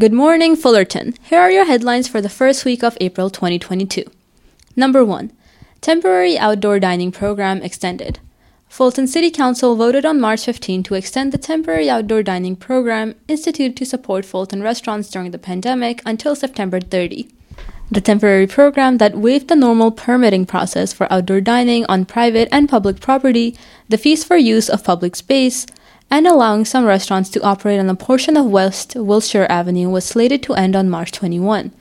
Good morning, Fullerton. Here are your headlines for the first week of April 2022. Number 1. Temporary outdoor dining program extended. Fullerton City Council voted on March 15 to extend the temporary outdoor dining program instituted to support Fullerton restaurants during the pandemic until September 30. The temporary program that waived the normal permitting process for outdoor dining on private and public property, the fees for use of public space, and allowing some restaurants to operate on a portion of West Wilshire Avenue was slated to end on March 21.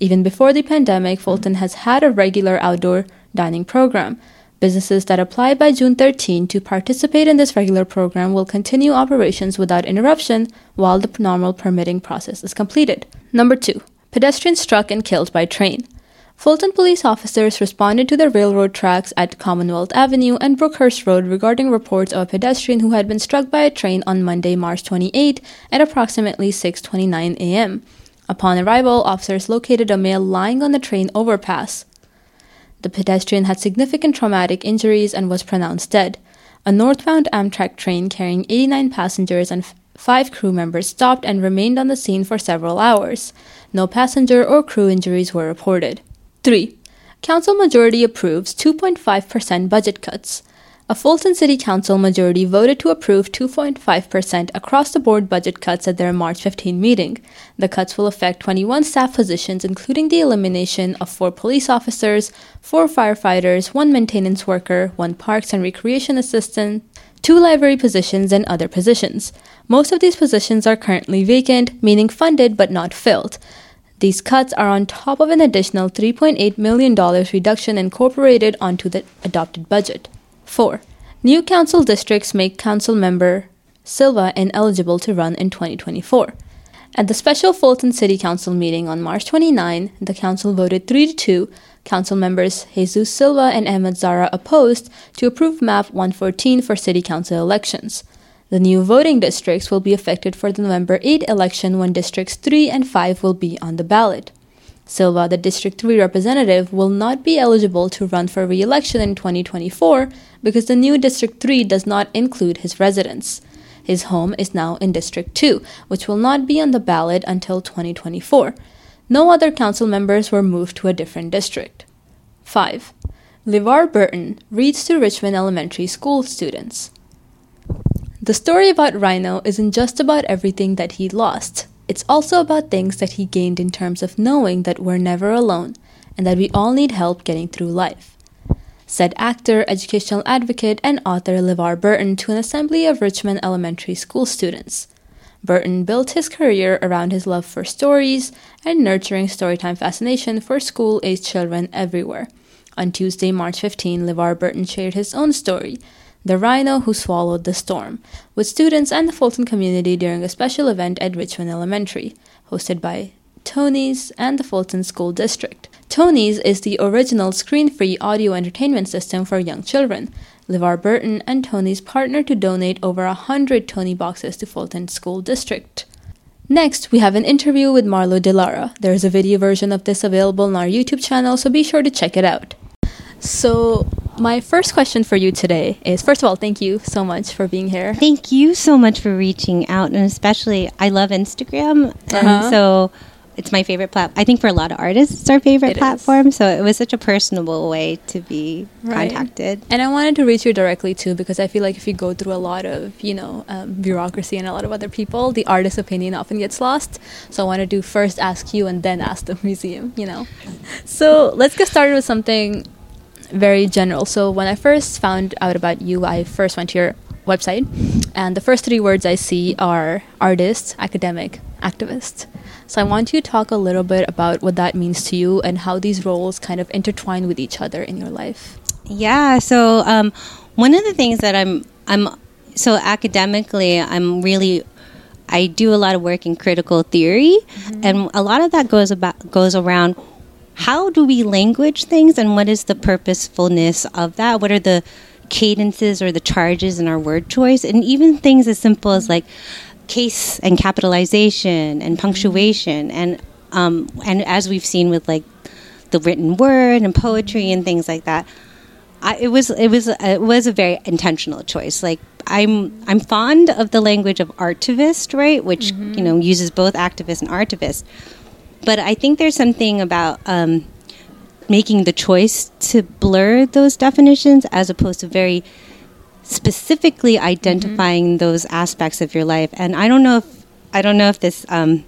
Even before the pandemic, Fullerton has had a regular outdoor dining program. Businesses that apply by June 13 to participate in this regular program will continue operations without interruption while the normal permitting process is completed. Number 2. Pedestrian struck and killed by train. Fullerton police officers responded to the railroad tracks at Commonwealth Avenue and Brookhurst Road regarding reports of a pedestrian who had been struck by a train on Monday, March 28 at approximately 6:29 a.m. Upon arrival, officers located a male lying on the train overpass. The pedestrian had significant traumatic injuries and was pronounced dead. A northbound Amtrak train carrying 89 passengers and five crew members stopped and remained on the scene for several hours. No passenger or crew injuries were reported. 3. Council majority approves 2.5% budget cuts. A Fullerton City Council majority voted to approve 2.5% across the board budget cuts at their March 15 meeting. The cuts will affect 21 staff positions, including the elimination of four police officers, four firefighters, one maintenance worker, one parks and recreation assistant, two library positions, and other positions. Most of these positions are currently vacant, meaning funded but not filled. These cuts are on top of an additional $3.8 million reduction incorporated onto the adopted budget. 4. New council districts make council member Silva ineligible to run in 2024. At the special Fullerton City Council meeting on March 29, the council voted 3 to 2. Council members Jesus Silva and Ahmad Zahra opposed to approve Map 114 for city council elections. The new voting districts will be affected for the November 8 election when districts 3 and 5 will be on the ballot. Silva, the District 3 representative, will not be eligible to run for re election in 2024 because the new District 3 does not include his residence. His home is now in District 2, which will not be on the ballot until 2024. No other council members were moved to a different district. 5. LeVar Burton reads to Richmond Elementary School students. The story about Rhino isn't just about everything that he lost. It's also about things that he gained in terms of knowing that we're never alone and that we all need help getting through life. Said actor, educational advocate, and author LeVar Burton to an assembly of Richmond Elementary School students. Burton built his career around his love for stories and nurturing storytime fascination for school aged children everywhere. On Tuesday, March 15, LeVar Burton shared his own story the Rhino Who Swallowed the Storm, with students and the Fullerton community during a special event at Richmond Elementary, hosted by Tonies and the Fullerton School District. Tonies is the original screen free audio entertainment system for young children. LeVar Burton and Tonies partnered to donate over a hundred Tonieboxes to Fullerton School District. Next, we have an interview with Marlo De Lara. There is a video version of this available on our YouTube channel, so be sure to check it out. So, my first question for you today is first of all, thank you so much for being here. Thank you so much for reaching out, and especially I love Instagram, and Uh-huh. so it's my favorite platform. I think for a lot of artists, it's our favorite It is. platform. So it was such a personable way to be Right. contacted. And I wanted to reach you directly too because I feel like if you go through a lot of, you know, um, bureaucracy and a lot of other people, the artist's opinion often gets lost. So I wanted to first ask you and then ask the museum, you know. So let's get started with something very general. So when I first found out about you, I first went to your website, and the first three words I see are artist, academic, activist. So I want you to talk a little bit about what that means to you and how these roles kind of intertwine with each other in your life. Yeah. So um, one of the things that I'm I'm so academically I'm really I do a lot of work in critical theory, and a lot of that goes about goes around how do we language things and what is the purposefulness of that? What are the cadences or the charges in our word choice, and even things as simple as like case and capitalization and punctuation and um, and as we've seen with like the written word and poetry and things like that. I, it was it was it was a very intentional choice. Like I'm I'm fond of the language of artivist, right, which you know uses both activist and artivist. But I think there's something about um, making the choice to blur those definitions as opposed to very specifically identifying those aspects of your life. And I don't know if I don't know if this. Um,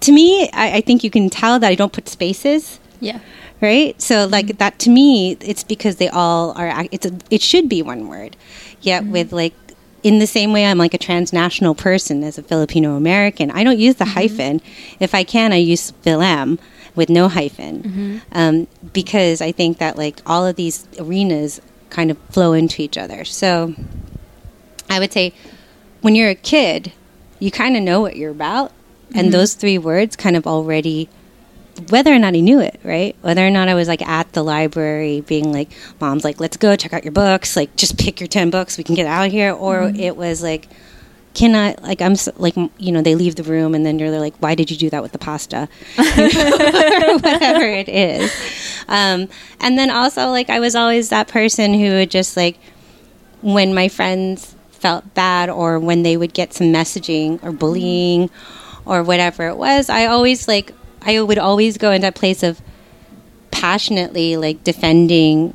to me, I, I think you can tell that I don't put spaces Yeah. right so like that to me it's because they all are it's a, it should be one word yet with like in the same way i'm like a transnational person as a filipino american i don't use the mm-hmm. hyphen. If i can i use philam with no hyphen. Mm-hmm. Um, because i think that like all of these arenas kind of flow into each other. So i would say when you're a kid you kind of know what you're about and mm-hmm. those three words kind of already whether or not he knew it, right? Whether or not I was like at the library being like, mom's like, let's go check out your books, like just pick your 10 books, we can get out of here. Or it was like, can I, like, I'm so, like, you know, they leave the room and then you're like, why did you do that with the pasta? or whatever it is. Um, and then also, like, I was always that person who would just like, when my friends felt bad or when they would get some messaging or bullying or whatever it was, I always like I would always go into a place of passionately like defending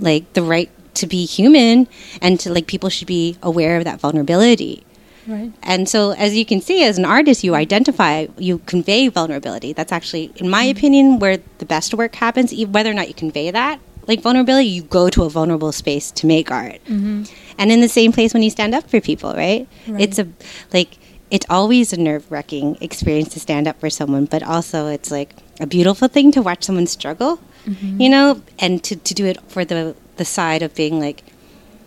like the right to be human and to like people should be aware of that vulnerability. Right. And so, as you can see, as an artist, you identify, you convey vulnerability. That's actually, in my mm-hmm. opinion, where the best work happens. Whether or not you convey that, like vulnerability, you go to a vulnerable space to make art. Mm-hmm. And in the same place when you stand up for people, right? Right. It's a like it's always a nerve wracking experience to stand up for someone, but also it's like a beautiful thing to watch someone struggle, mm-hmm. you know, and to, to do it for the the side of being like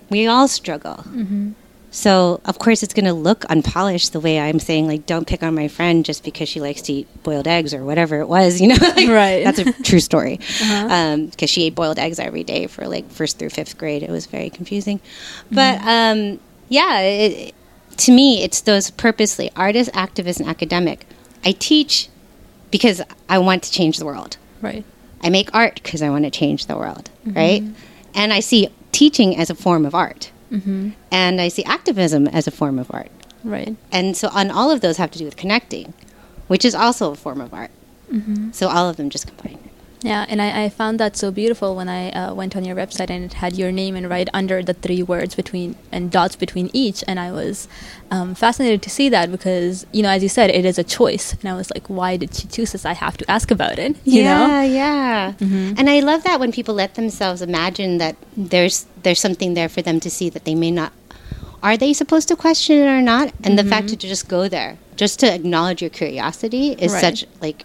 we all struggle. Mm-hmm. So of course it's going to look unpolished the way I'm saying like don't pick on my friend just because she likes to eat boiled eggs or whatever it was, you know. Like, Right. That's a true story. Uh-huh. Um, because she ate boiled eggs every day for like first through fifth grade. It was very confusing. Mm-hmm. But um, yeah, it, to me it's those purposely artist, activist, and academic. I teach because I want to change the world. Right. I make art because I want to change the world, mm-hmm. right? And I see teaching as a form of art, mm-hmm. and I see activism as a form of art, Right. and so on all of those have to do with connecting, which is also a form of art. Mm-hmm. So all of them just combine. Yeah, and I, I found that so beautiful when I uh, went on your website and it had your name and right under the three words between and dots between each, and I was um, fascinated to see that because you know, as you said, it is a choice, and I was like, why did she choose this? I have to ask about it. You yeah, know? yeah. Yeah. And I love that when people let themselves imagine that there's there's something there for them to see that they may not. Are they supposed to question it or not? And the fact to just go there, just to acknowledge your curiosity, is Right. such like.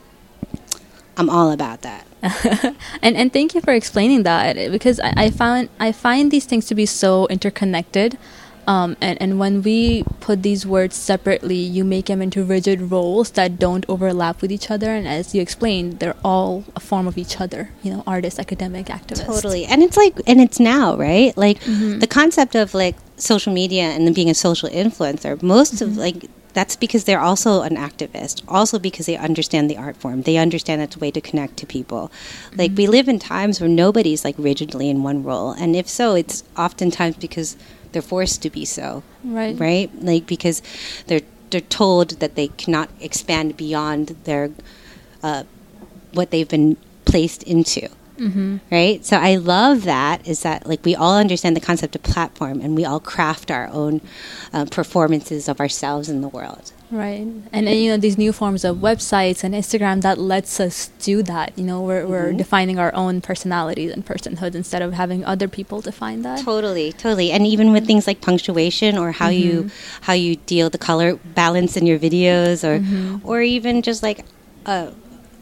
I'm all about that. and and thank you for explaining that because I, I found I find these things to be so interconnected. Um, and, and when we put these words separately, you make them into rigid roles that don't overlap with each other. And as you explained, they're all a form of each other. You know, artist, academic, activist. Totally. And it's like, and it's now, right? Like the concept of like social media and then being a social influencer, most of like, that's because they're also an activist, also because they understand the art form. They understand it's a way to connect to people. Like, we live in times where nobody's like rigidly in one role. And if so, it's oftentimes because they're forced to be so Right. right? Like because they're they're told that they cannot expand beyond their uh, what they've been placed into. Mm-hmm. Right, so I love that. Is that like we all understand the concept of platform, and we all craft our own uh, performances of ourselves in the world. Right. And, and you know these new forms of websites and Instagram that lets us do that. You know, we're we're defining our own personalities and personhood instead of having other people define that. Totally, totally, and even with things like punctuation or how you how you deal the color balance in your videos, or or even just like uh,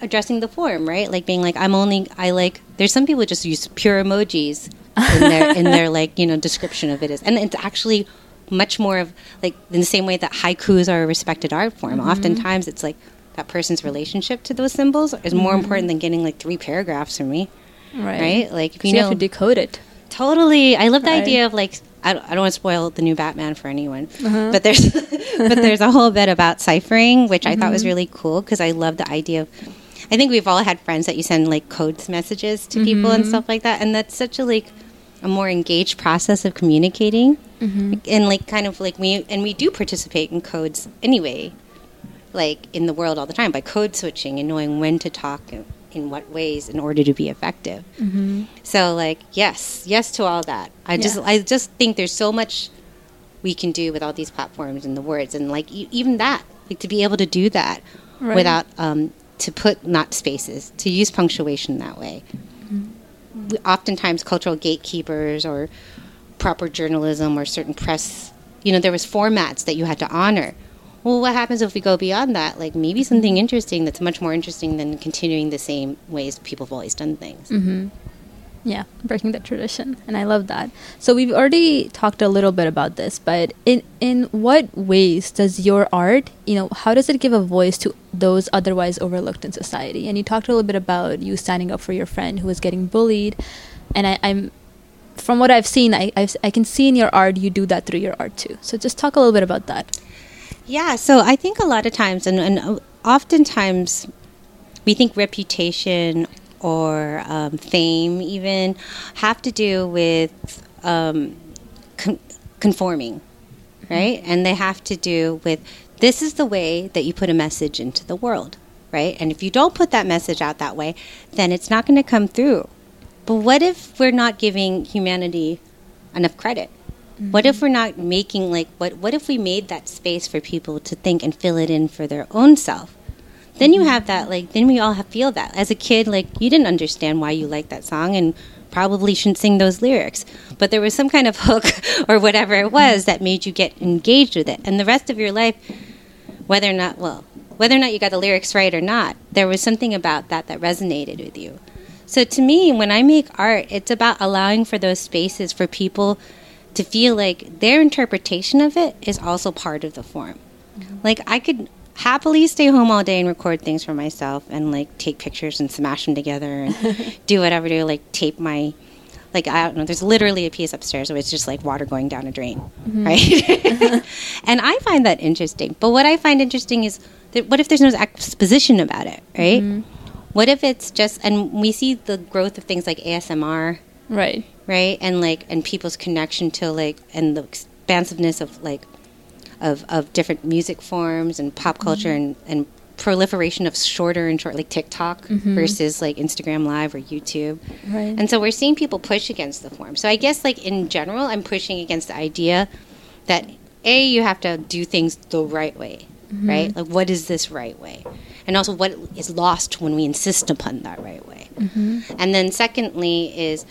addressing the form, right? Like being like, I'm only I like. There's some people just use pure emojis in their in their like you know description of it is, and it's actually much more of like in the same way that haikus are a respected art form. Oftentimes, it's like that person's relationship to those symbols is more important than getting like three paragraphs from me, Right. right? Like if you you know have to decode it. Totally, I love the Right. idea of like I don't, I don't want to spoil the new Batman for anyone, Uh-huh. but there's but there's a whole bit about ciphering, which I thought was Mm-hmm. really cool because I love the idea of. I think we've all had friends that you send like codes messages to people Mm-hmm. and stuff like that, and that's such a like a more engaged process of communicating. and like kind of like we and we do participate in codes anyway like in the world all the time by code switching and knowing when to talk and in what ways in order to be effective so like yes yes to all that i just i just think there's so much we can do with all these platforms and the words and like e- even that like to be able to do that Right. without um, to put not spaces to use punctuation that way. Mm-hmm. We, oftentimes cultural gatekeepers or proper journalism or certain press you know there was formats that you had to honor. Well what happens if we go beyond that? Like maybe something mm-hmm. interesting that's much more interesting than continuing the same ways people have always done things mm-hmm. Yeah, breaking the tradition, and I love that. So we've already talked a little bit about this, but in in what ways does your art, you know, how does it give a voice to those otherwise overlooked in society? And you talked a little bit about you standing up for your friend who was getting bullied, and I, I'm from what I've seen, I I've, I can see in your art you do that through your art too. So just talk a little bit about that. Yeah, so I think a lot of times, and, and uh, oftentimes, we think reputation or um, fame even have to do with um, con- conforming, right? And they have to do with this is the way that you put a message into the world, right? And if you don't put that message out that way, then it's not going to come through. But what if we're not giving humanity enough credit? What if we're not making like what what if we made that space for people to think and fill it in for their own self? Then you have that like then we all have, feel that. As a kid like you didn't understand why you liked that song and probably shouldn't sing those lyrics. But there was some kind of hook or whatever it was that made you get engaged with it. And the rest of your life whether or not well, whether or not you got the lyrics right or not, there was something about that that resonated with you. So to me, when I make art, it's about allowing for those spaces for people to feel like their interpretation of it is also part of the form. Mm-hmm. Like I could happily stay home all day and record things for myself and like take pictures and smash them together and do whatever to like tape my like I don't know. There's literally a piece upstairs where it's just like water going down a drain, mm-hmm. right? and I find that interesting. But what I find interesting is that what if there's no exposition about it, right? Mm-hmm. What if it's just and we see the growth of things like ASMR, Right. right? And like and people's connection to like and the expansiveness of like of of different music forms and pop mm-hmm. culture and and proliferation of shorter and short like TikTok mm-hmm. versus like Instagram live or YouTube. Right. And so we're seeing people push against the form. So I guess like in general I'm pushing against the idea that a you have to do things the right way, mm-hmm. right? Like what is this right way? And also what is lost when we insist upon that right way. And then secondly is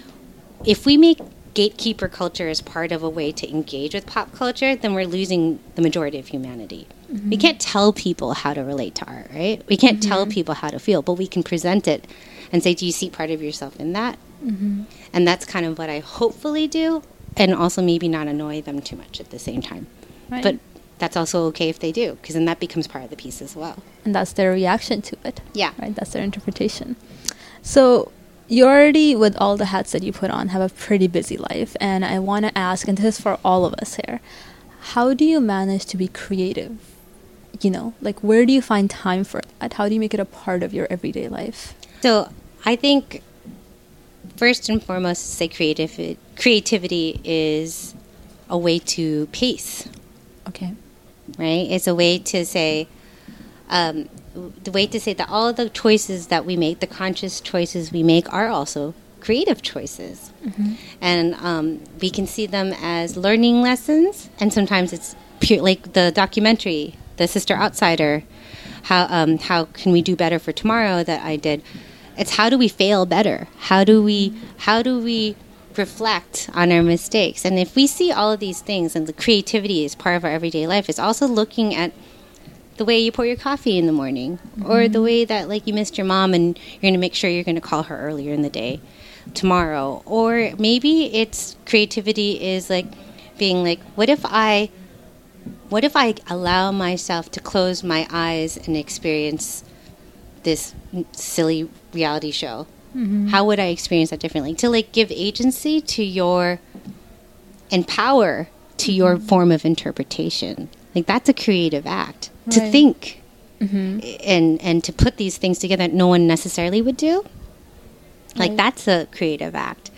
if we make gatekeeper culture is part of a way to engage with pop culture, then we're losing the majority of humanity. We mm-hmm. can't tell people how to relate to art, right? We can't tell mm-hmm. people how to feel, but we can present it and say, Do you see part of yourself in that? Mm-hmm. And that's kind of what I hopefully do, and also maybe not annoy them too much at the same time. Right. But that's also okay if they do, because then that becomes part of the piece as well. and that's their reaction to it. Yeah. Right, that's their interpretation. So you already, with all the hats that you put on, have a pretty busy life, and I want to ask, and this is for all of us here, how do you manage to be creative? You know, like where do you find time for that? How do you make it a part of your everyday life? So I think first and foremost, say creative creativity is a way to pace, Okay. right? It's a way to say, um, the way to say that all the choices that we make, the conscious choices we make, are also creative choices, and um, we can see them as learning lessons, and sometimes it's pure, like the documentary, the Sister Outsider. How um, how can we do better for tomorrow? That I did. It's how do we fail better? How do we how do we reflect on our mistakes? And if we see all of these things, and the creativity is part of our everyday life, it's also looking at the way you pour your coffee in the morning or the mm-hmm. way that like you missed your mom and you're going to make sure you're going to call her earlier in the day tomorrow. Or maybe it's creativity is like being like what if i what if i allow myself to close my eyes and experience this silly reality show? Mm-hmm. How would i experience that differently? To like give agency to your and power to your mm-hmm. form of interpretation like that's a creative act to Right. think and and to put these things together that no one necessarily would do like Right. that's a creative act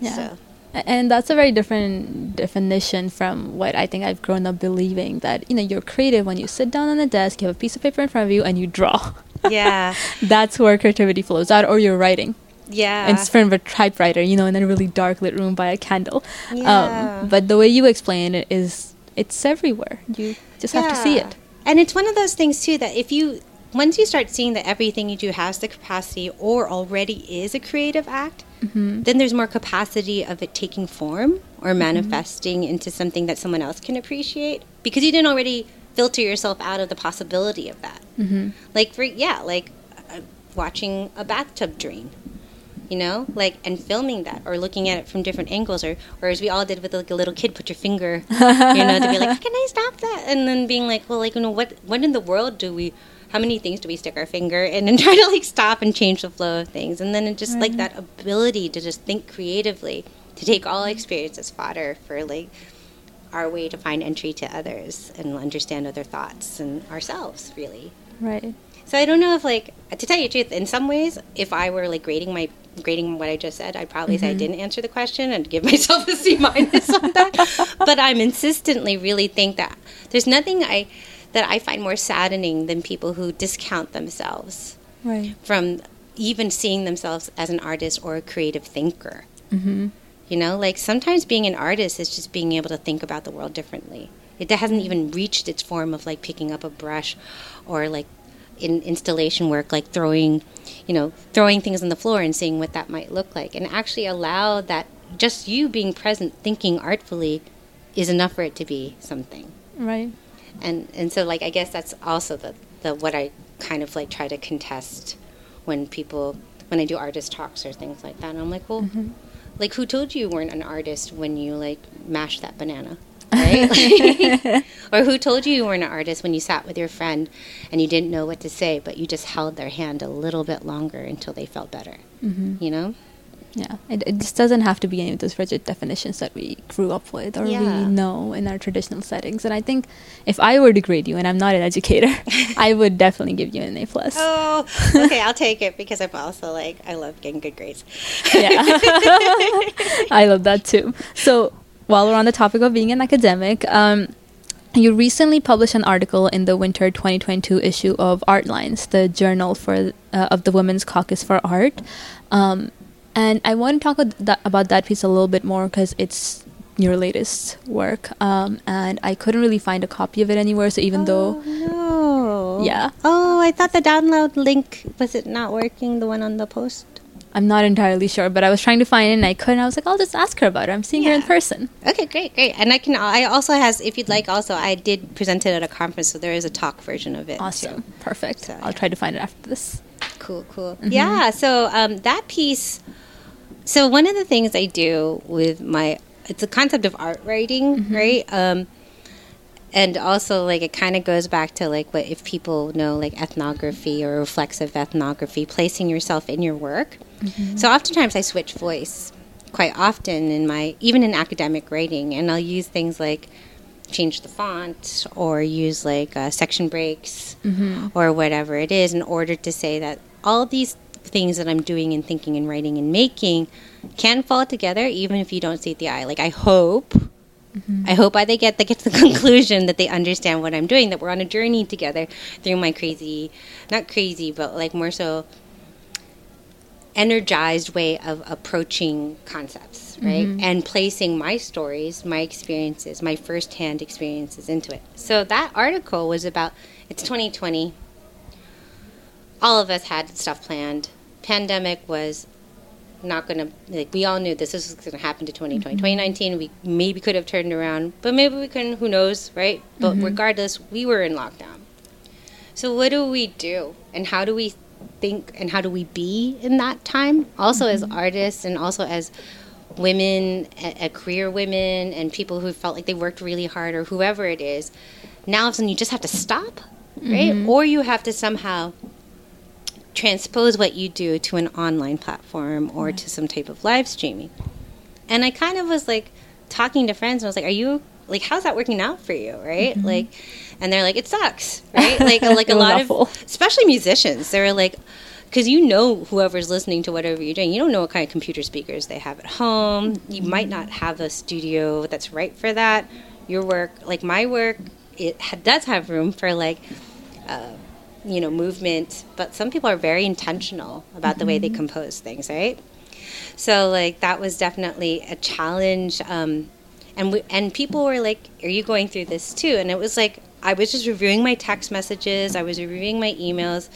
Yeah. so And that's a very different definition from what I think I've grown up believing that, you know, you're creative when you sit down on a desk, you have a piece of paper in front of you, and you draw. Yeah. that's where creativity flows out, or you're writing. Yeah. In front of a typewriter, you know, in a really dark lit room by a candle. Yeah. Um, but the way you explain it is, it's everywhere. You just have to see it. And it's one of those things too that if you once you start seeing that everything you do has the capacity or already is a creative act, Mm-hmm. then there's more capacity of it taking form or manifesting into something that someone else can appreciate because you didn't already filter yourself out of the possibility of that. Mm-hmm. Like for yeah, like uh, watching a bathtub drain. You know, like and filming that, or looking at it from different angles, or or as we all did with like a little kid, put your finger, you know, to be like, how can I stop that? And then being like, well, like you know, what what in the world do we? How many things do we stick our finger in and try to like stop and change the flow of things? And then it just like that ability to just think creatively, to take all experience as fodder for like our way to find entry to others and understand other thoughts and ourselves, really. Right. So I don't know if like to tell you the truth, in some ways, if I were like grading my grading what I just said, I'd probably say I didn't answer the question and give myself a C minus on that. but I'm insistently really think that there's nothing I that I find more saddening than people who discount themselves Right. from even seeing themselves as an artist or a creative thinker. Mm-hmm. You know, like sometimes being an artist is just being able to think about the world differently. It hasn't even reached its form of like picking up a brush or like in installation work, like throwing, you know, throwing things on the floor and seeing what that might look like. And actually allow that just you being present, thinking artfully, is enough for it to be something. Right. And and so like I guess that's also the, the what I kind of like try to contest when people when I do artist talks or things like that. And I'm like, well, mm-hmm. like who told you you weren't an artist when you like mashed that banana? Right? or who told you you weren't an artist when you sat with your friend and you didn't know what to say, but you just held their hand a little bit longer until they felt better? Mm-hmm. You know? Yeah, it, it just doesn't have to be any of those rigid definitions that we grew up with or Yeah. we know in our traditional settings. And I think if I were to grade you, and I'm not an educator, I would definitely give you an A plus. Oh, okay, I'll take it because I'm also like I love getting good grades. Yeah, I love that too. So while we're on the topic of being an academic, um, you recently published an article in the winter 2022 issue of Art Lines, the journal for uh, of the Women's Caucus for Art. Um, and I want to talk about that, piece a little bit more because it's your latest work, um, and I couldn't really find a copy of it anywhere. So even though no. Yeah. Oh, I thought the download link was it not working? The one on the post. I'm not entirely sure, but I was trying to find it and I couldn't. I was like, I'll just ask her about it. I'm seeing her in person. Okay, great, great. And I can. I also has, if you'd like, also I did present it at a conference, so there is a talk version of it. Awesome, too. perfect. So, I'll try to find it after this. Cool, cool. Yeah. So um, that piece. So one of the things I do with my it's a concept of art writing, right? Um, and also like it kind of goes back to like what if people know like ethnography or reflexive ethnography, placing yourself in your work. So oftentimes I switch voice quite often in my even in academic writing, and I'll use things like change the font or use like uh, section breaks or whatever it is in order to say that all these things that I'm doing and thinking and writing and making can fall together even if you don't see it the eye. Like I hope Mm-hmm. I hope I they get they get to the conclusion that they understand what I'm doing, that we're on a journey together through my crazy not crazy, but like more so energized way of approaching concepts, right? Mm-hmm. And placing my stories, my experiences, my firsthand experiences into it. So that article was about it's 2020. All of us had stuff planned. Pandemic was not going to like we all knew this was going to happen to 2020 2019 mm-hmm. we maybe could have turned around but maybe we couldn't who knows right? But mm-hmm. regardless we were in lockdown. So what do we do? And how do we think and how do we be in that time? Also as mm-hmm. artists and also as women a, a career women and people who felt like they worked really hard or whoever it is now all of a sudden you just have to stop right? Or you have to somehow transpose what you do to an online platform or to some type of live streaming. And I kind of was like talking to friends and I was like, Are you like how's that working out for you? Right? Like and they're like, It sucks. Right? Like like a lot awful. of especially musicians, they were like because you know whoever's listening to whatever you're doing, you don't know what kind of computer speakers they have at home. You might not have a studio that's right for that. Your work, like my work, it ha- does have room for like, uh, you know, movement. But some people are very intentional about the way they compose things, right? So like that was definitely a challenge. Um, and we, and people were like, "Are you going through this too?" And it was like I was just reviewing my text messages. I was reviewing my emails.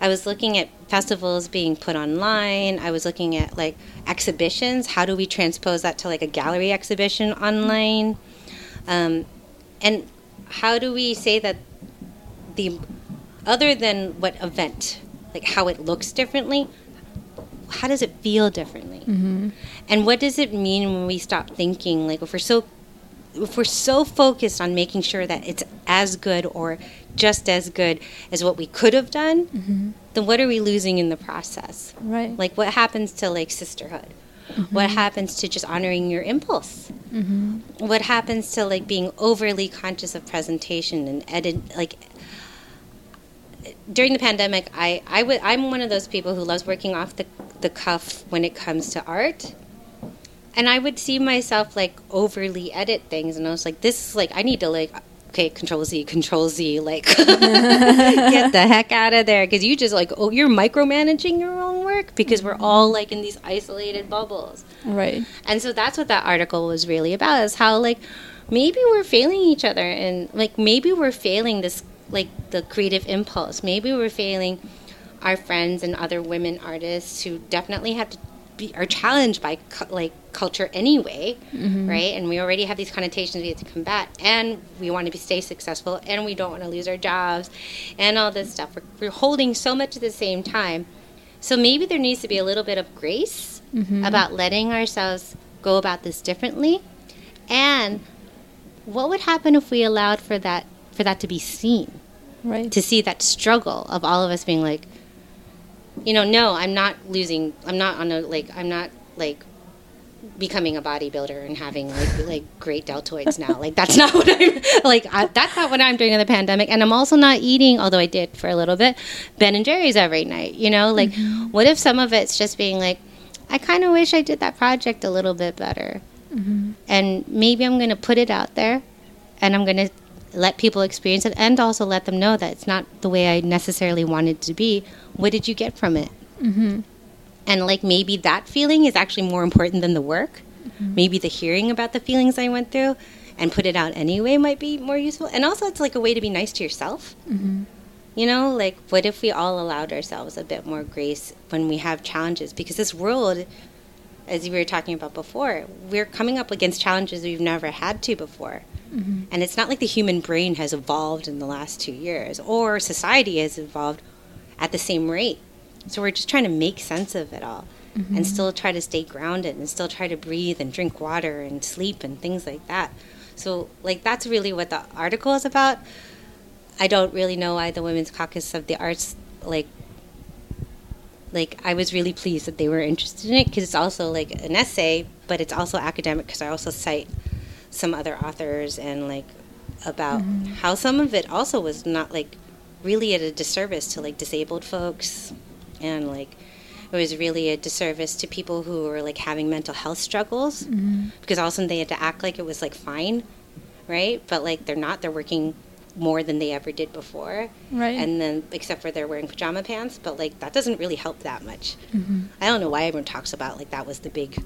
I was looking at festivals being put online. I was looking at like exhibitions. How do we transpose that to like a gallery exhibition online? Um, and how do we say that the other than what event, like how it looks differently, how does it feel differently? Mm-hmm. And what does it mean when we stop thinking like if we're so if we're so focused on making sure that it's as good or just as good as what we could have done, mm-hmm. then what are we losing in the process? Right. Like what happens to like sisterhood? Mm-hmm. What happens to just honoring your impulse? Mm-hmm. What happens to like being overly conscious of presentation and edit like during the pandemic I, I w- I'm one of those people who loves working off the, the cuff when it comes to art. And I would see myself like overly edit things, and I was like, this is like I need to like okay, control Z, control Z, like get the heck out of there. Because you just like oh you're micromanaging your own work because we're all like in these isolated bubbles, right? And so that's what that article was really about is how like maybe we're failing each other and like maybe we're failing this like the creative impulse, maybe we're failing our friends and other women artists who definitely have to be, are challenged by cu- like culture anyway, mm-hmm. right? And we already have these connotations we have to combat, and we want to be, stay successful, and we don't want to lose our jobs, and all this stuff. We're, we're, holding so much at the same time. So maybe there needs to be a little bit of grace mm-hmm. about letting ourselves go about this differently, and what would happen if we allowed for that for that to be seen, right? To see that struggle of all of us being like you know, no, I'm not losing. I'm not on a like. I'm not like becoming a bodybuilder and having like like great deltoids now. Like that's not what I'm like. I, that's not what I'm doing in the pandemic. And I'm also not eating, although I did for a little bit, Ben and Jerry's every night. You know, like mm-hmm. what if some of it's just being like, I kind of wish I did that project a little bit better, mm-hmm. and maybe I'm going to put it out there, and I'm going to let people experience it and also let them know that it's not the way I necessarily wanted to be. What did you get from it? Mm-hmm. And like maybe that feeling is actually more important than the work. Mm-hmm. Maybe the hearing about the feelings I went through and put it out anyway might be more useful. And also, it's like a way to be nice to yourself. Mm-hmm. You know, like what if we all allowed ourselves a bit more grace when we have challenges? Because this world, as we were talking about before, we're coming up against challenges we've never had to before. Mm-hmm. And it's not like the human brain has evolved in the last two years or society has evolved at the same rate. So we're just trying to make sense of it all mm-hmm. and still try to stay grounded and still try to breathe and drink water and sleep and things like that. So, like, that's really what the article is about. I don't really know why the Women's Caucus of the Arts, like, like I was really pleased that they were interested in it because it's also like an essay, but it's also academic because I also cite some other authors and like about mm-hmm. how some of it also was not like really at a disservice to like disabled folks and like it was really a disservice to people who were like having mental health struggles mm-hmm. because all of a sudden they had to act like it was like fine right but like they're not they're working more than they ever did before right and then except for they're wearing pajama pants but like that doesn't really help that much mm-hmm. i don't know why everyone talks about like that was the big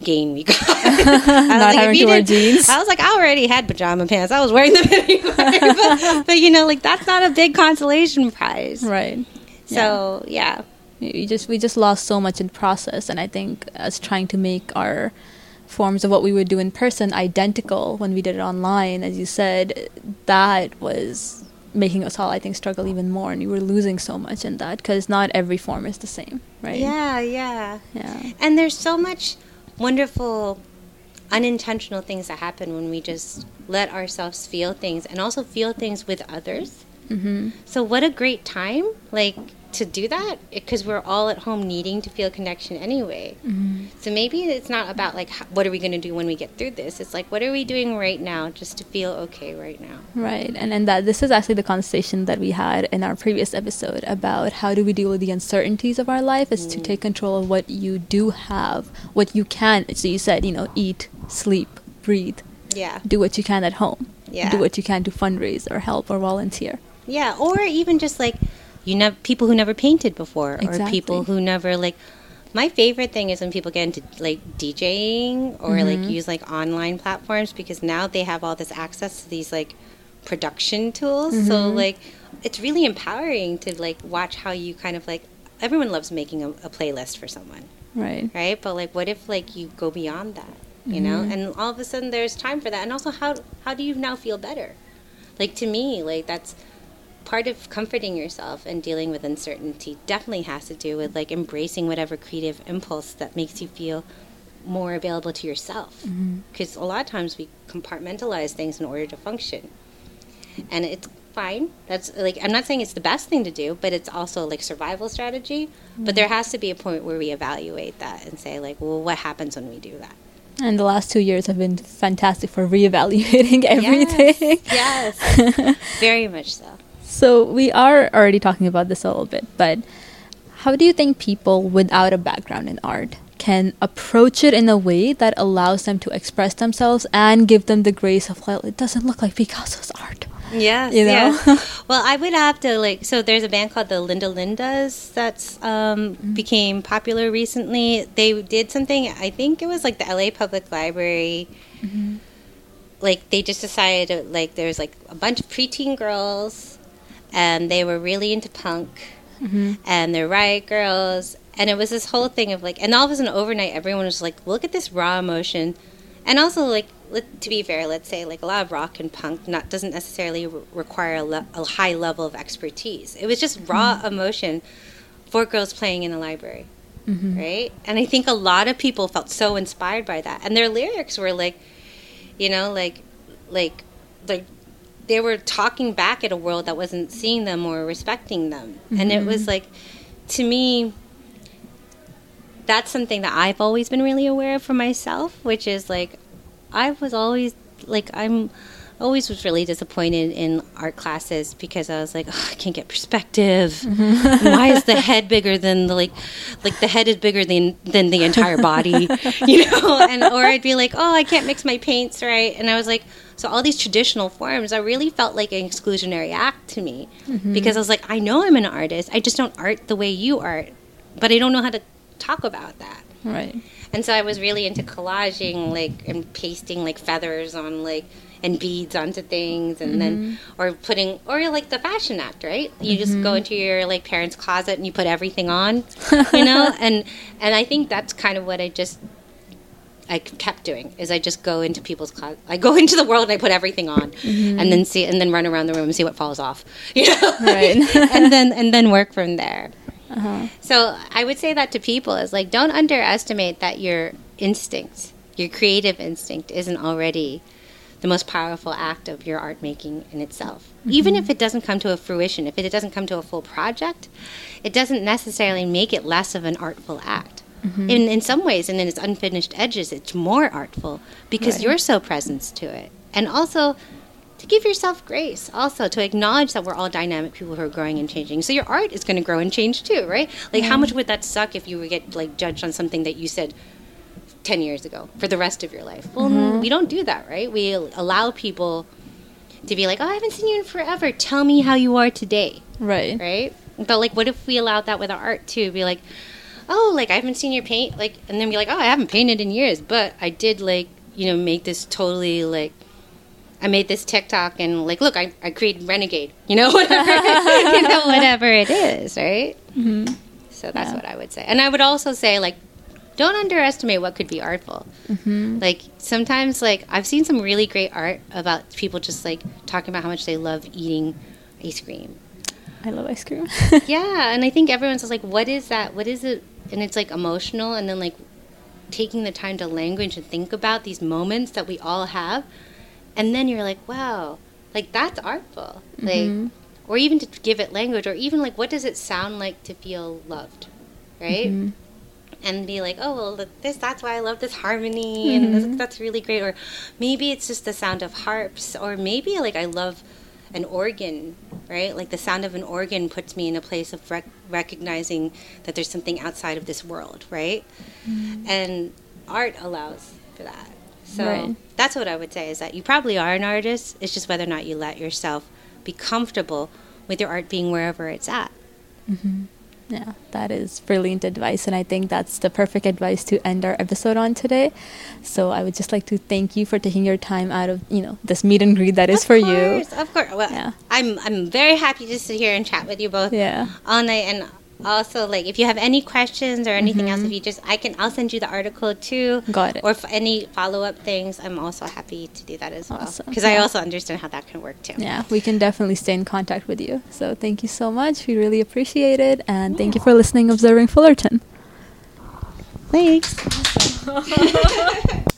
gain we got. Not like, having to wear jeans. I was like, I already had pajama pants. I was wearing them anyway. but, but, you know, like that's not a big consolation prize, right? So yeah. yeah. We just we just lost so much in process, and I think us trying to make our forms of what we would do in person identical when we did it online, as you said, that was making us all, I think, struggle even more, and we were losing so much in that because not every form is the same, right? Yeah, yeah, yeah. And there's so much wonderful unintentional things that happen when we just let ourselves feel things and also feel things with others. Mm-hmm. So, what a great time, like to do that because we're all at home needing to feel connection anyway. Mm-hmm. So maybe it's not about like what are we going to do when we get through this. It's like what are we doing right now just to feel okay right now. Right, and and that this is actually the conversation that we had in our previous episode about how do we deal with the uncertainties of our life is mm. to take control of what you do have, what you can. So you said you know eat, sleep, breathe. Yeah. Do what you can at home. Yeah. Do what you can to fundraise or help or volunteer. Yeah, or even just like you know people who never painted before exactly. or people who never like my favorite thing is when people get into like DJing or mm-hmm. like use like online platforms because now they have all this access to these like production tools. Mm-hmm. So like it's really empowering to like watch how you kind of like everyone loves making a, a playlist for someone. Right. Right? But like what if like you go beyond that? You mm-hmm. know? And all of a sudden there's time for that. And also how how do you now feel better? Like to me, like that's part of comforting yourself and dealing with uncertainty definitely has to do with like embracing whatever creative impulse that makes you feel more available to yourself because mm-hmm. a lot of times we compartmentalize things in order to function and it's fine that's like i'm not saying it's the best thing to do but it's also like survival strategy mm-hmm. but there has to be a point where we evaluate that and say like well what happens when we do that and the last two years have been fantastic for reevaluating everything. Yes, yes. very much so. So we are already talking about this a little bit, but how do you think people without a background in art can approach it in a way that allows them to express themselves and give them the grace of well, it doesn't look like Picasso's art. Yeah, you know. Yeah. well, I would have to like. So there's a band called the Linda Lindas that's um, mm-hmm. became popular recently. They did something. I think it was like the LA Public Library. Mm-hmm. Like they just decided like there's like a bunch of preteen girls and they were really into punk, mm-hmm. and they're riot girls, and it was this whole thing of like, and all of a sudden overnight, everyone was like, look at this raw emotion, and also like, to be fair, let's say like a lot of rock and punk not doesn't necessarily re- require a, le- a, high level of expertise. It was just raw mm-hmm. emotion for girls playing in a library. Mm-hmm. Right? And I think a lot of people felt so inspired by that. And their lyrics were like, you know, like, like, like they were talking back at a world that wasn't seeing them or respecting them. Mm-hmm. And it was mm-hmm. like, to me, that's something that I've always been really aware of for myself, which is like, I was always like, I'm always was really disappointed in art classes because I was like, oh, I can't get perspective. Mm-hmm. Why is the head bigger than the like, like the head is bigger than than the entire body, you know? And or I'd be like, oh, I can't mix my paints right, and I was like, so all these traditional forms, I really felt like an exclusionary act to me mm-hmm. because I was like, I know I'm an artist, I just don't art the way you art, but I don't know how to talk about that. Right. And so I was really into collaging, like and pasting like feathers on like and beads onto things and mm-hmm. then or putting or like the fashion act right you mm-hmm. just go mm-hmm. into your like parents closet and you put everything on you know and and i think that's kind of what i just I kept doing is I just go into people's closet. I go into the world and I put everything on, mm-hmm. and then see and then run around the room and see what falls off, you know, right? and then and then work from there. Uh-huh. So I would say that to people is like don't underestimate that your instinct, your creative instinct, isn't already the most powerful act of your art making in itself. Mm-hmm. Even if it doesn't come to a fruition, if it doesn't come to a full project, it doesn't necessarily make it less of an artful act. Mm-hmm. In, in some ways, and in its unfinished edges, it's more artful because right. you're so present to it. And also, to give yourself grace, also to acknowledge that we're all dynamic people who are growing and changing. So your art is going to grow and change too, right? Like, how much would that suck if you would get like judged on something that you said 10 years ago for the rest of your life? Well, mm-hmm. we don't do that, right? We allow people to be like, oh, I haven't seen you in forever. Tell me how you are today. Right. Right? But like, what if we allowed that with our art too? Be like, oh, like I haven't seen your paint, like, and then be like, oh, I haven't painted in years, but I did like, you know, make this totally like, I made this TikTok and like, look, I, I created Renegade, you know, whatever, you know, whatever it is, right? Mm-hmm. So that's yeah. what I would say, and I would also say like, don't underestimate what could be artful. Mm-hmm. Like sometimes, like I've seen some really great art about people just like talking about how much they love eating ice cream. I love ice cream. yeah, and I think everyone's just like, what is that? What is it? and it's like emotional and then like taking the time to language and think about these moments that we all have and then you're like wow like that's artful mm-hmm. like or even to give it language, or even like what does it sound like to feel loved, right? Mm-hmm. And be like, oh well, this that's why I love this harmony, and this, Mm-hmm. that's really great. Or maybe it's just the sound of harps, or maybe like I love an organ, right? Like the sound of an organ puts me in a place of rec- recognizing that there's something outside of this world, right? Mm-hmm. And art allows for that. So Right. that's what I would say is that you probably are an artist. It's just whether or not you let yourself be comfortable with your art being wherever it's at. Yeah, that is brilliant advice, and I think that's the perfect advice to end our episode on today. So I would just like to thank you for taking your time out of you know this meet and greet that is of for course, you. Of course. Well, Yeah. I'm I'm very happy to sit here and chat with you both Yeah. all night and also like if you have any questions or anything else if you just I can I'll send you the article too. Mm-hmm. Got it. Or if any follow-up things, I'm also happy to do that as well Awesome. because I also understand how that can work too. Yeah, we can definitely stay in contact with you. So thank you so much. We really appreciate it, and thank you for listening, observing Fullerton. Thanks.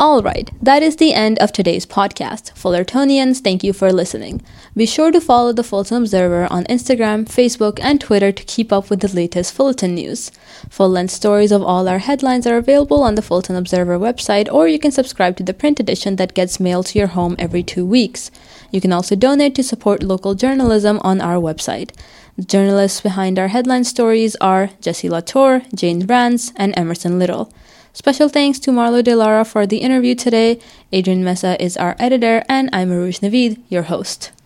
All right, that is the end of today's podcast. Fullertonians, thank you for listening. Be sure to follow the Fullerton Observer on Instagram, Facebook, and Twitter to keep up with the latest Fullerton news. Full length stories of all our headlines are available on the Fullerton Observer website, or you can subscribe to the print edition that gets mailed to your home every two weeks. You can also donate to support local journalism on our website. The journalists behind our headline stories are Jesse Latour, Jane Brands, and Emerson Little. Special thanks to Marlo De Lara for the interview today. Adrian Mesa is our editor, and I'm Arush Navid, your host.